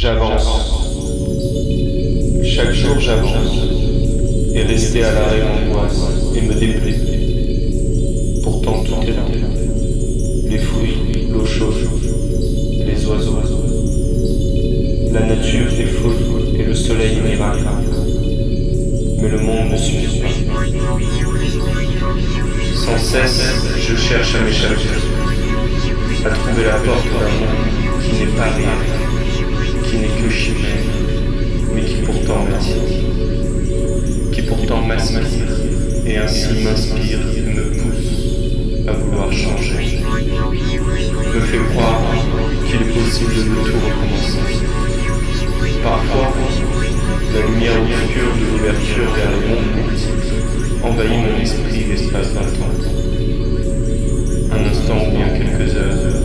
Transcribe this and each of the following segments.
J'avance. Chaque jour j'avance. Et rester à l'arrêt m'angoisse et me déplaît. Pourtant tout est là. Les fruits, l'eau chaude, les oiseaux. La nature est et le soleil miracle. Mais le monde ne suffit. Sans cesse, je cherche à m'échapper, à trouver la porte d'un monde qui n'est pas réel, mais qui pourtant m'attire, qui pourtant m'aspire et ainsi m'inspire et me pousse à vouloir changer, me fait croire qu'il est possible de tout recommencer. Parfois, la lumière obscure de l'ouverture vers le monde multiple envahit mon esprit l'espace d'un temps. Un instant ou bien quelques heures,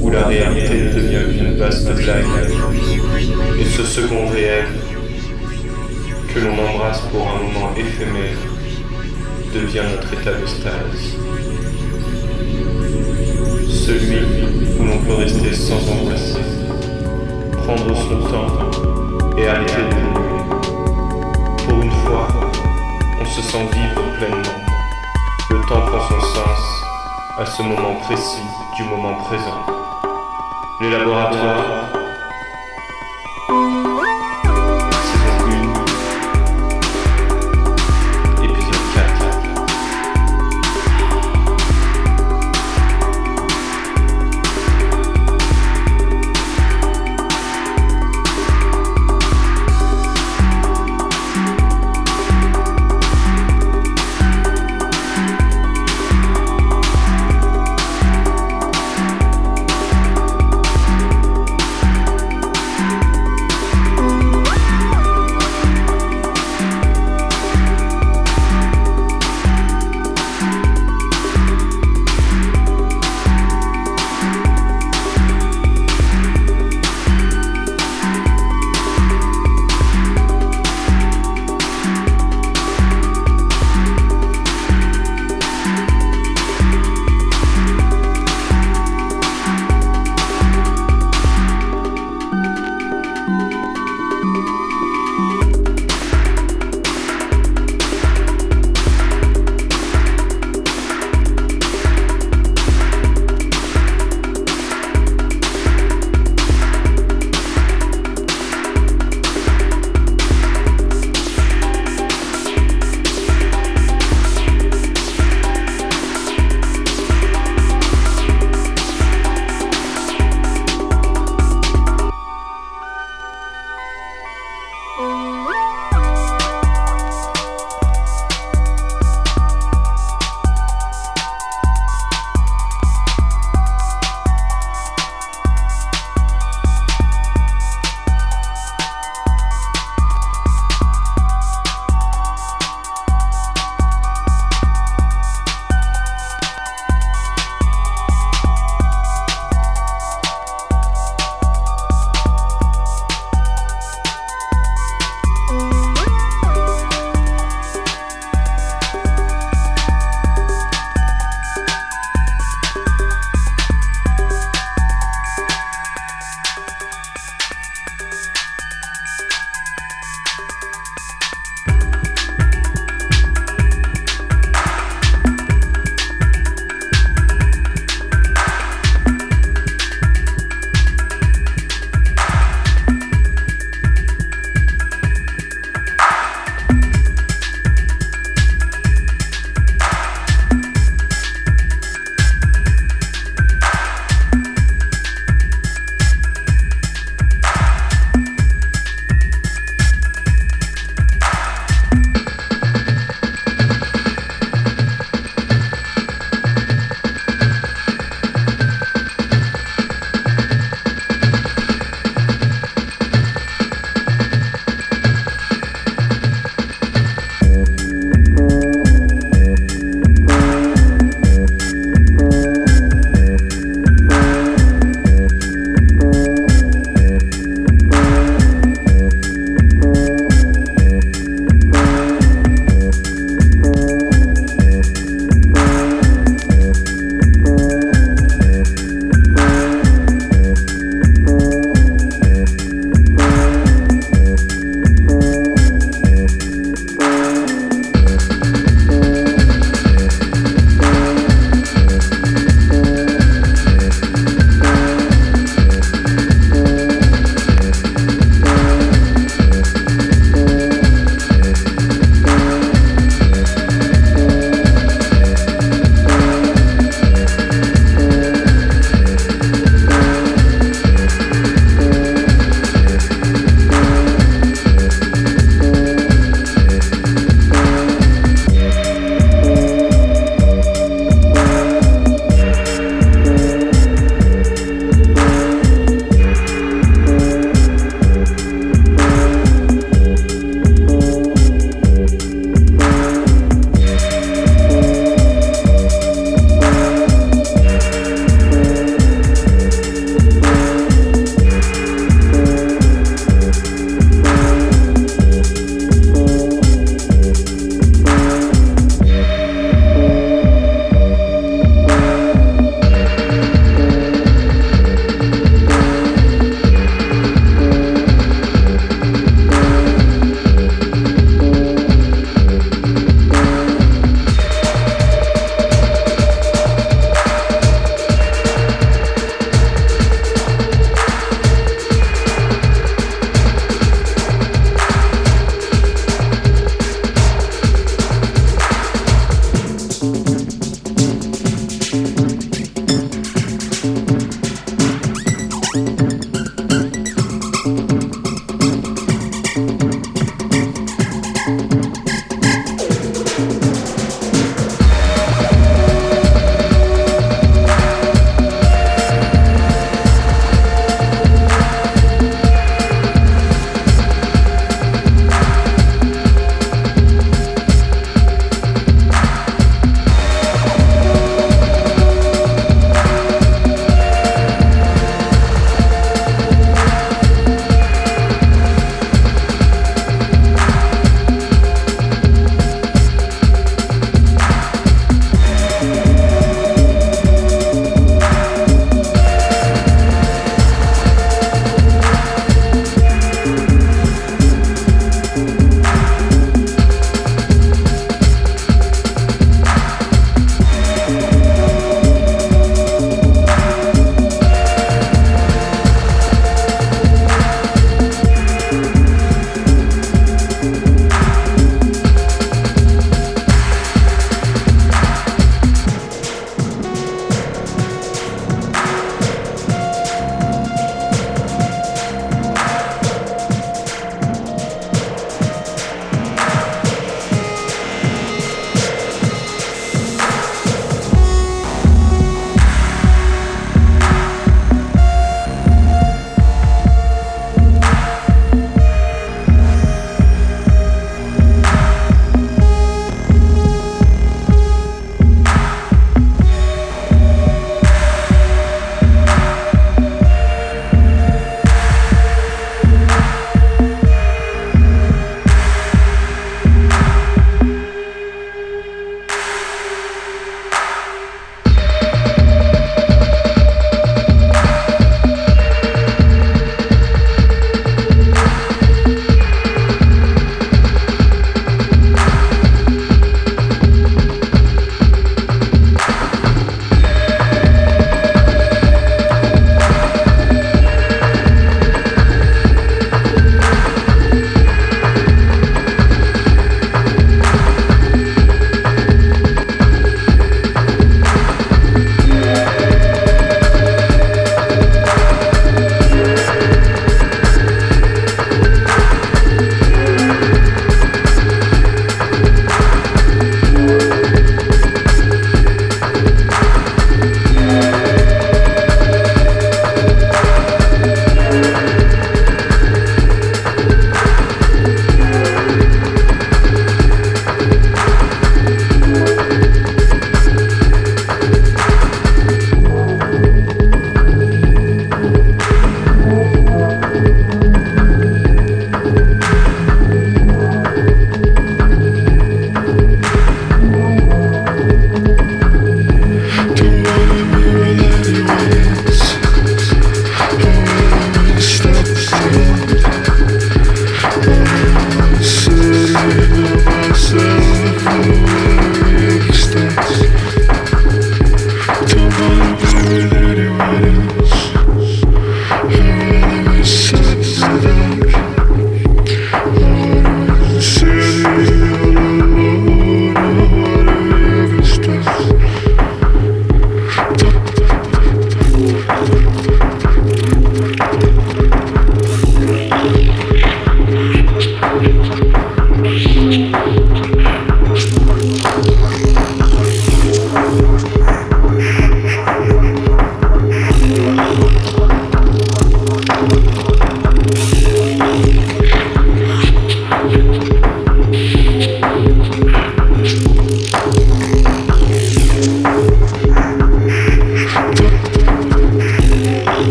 où la réalité devient une vaste blague, ce second réel, que l'on embrasse pour un moment éphémère, devient notre état de stase. Celui où l'on peut rester sans embrasser, prendre son temps et arrêter de vivre. Pour une fois, on se sent vivre pleinement. Le temps prend son sens à ce moment précis du moment présent. Les laboratoires,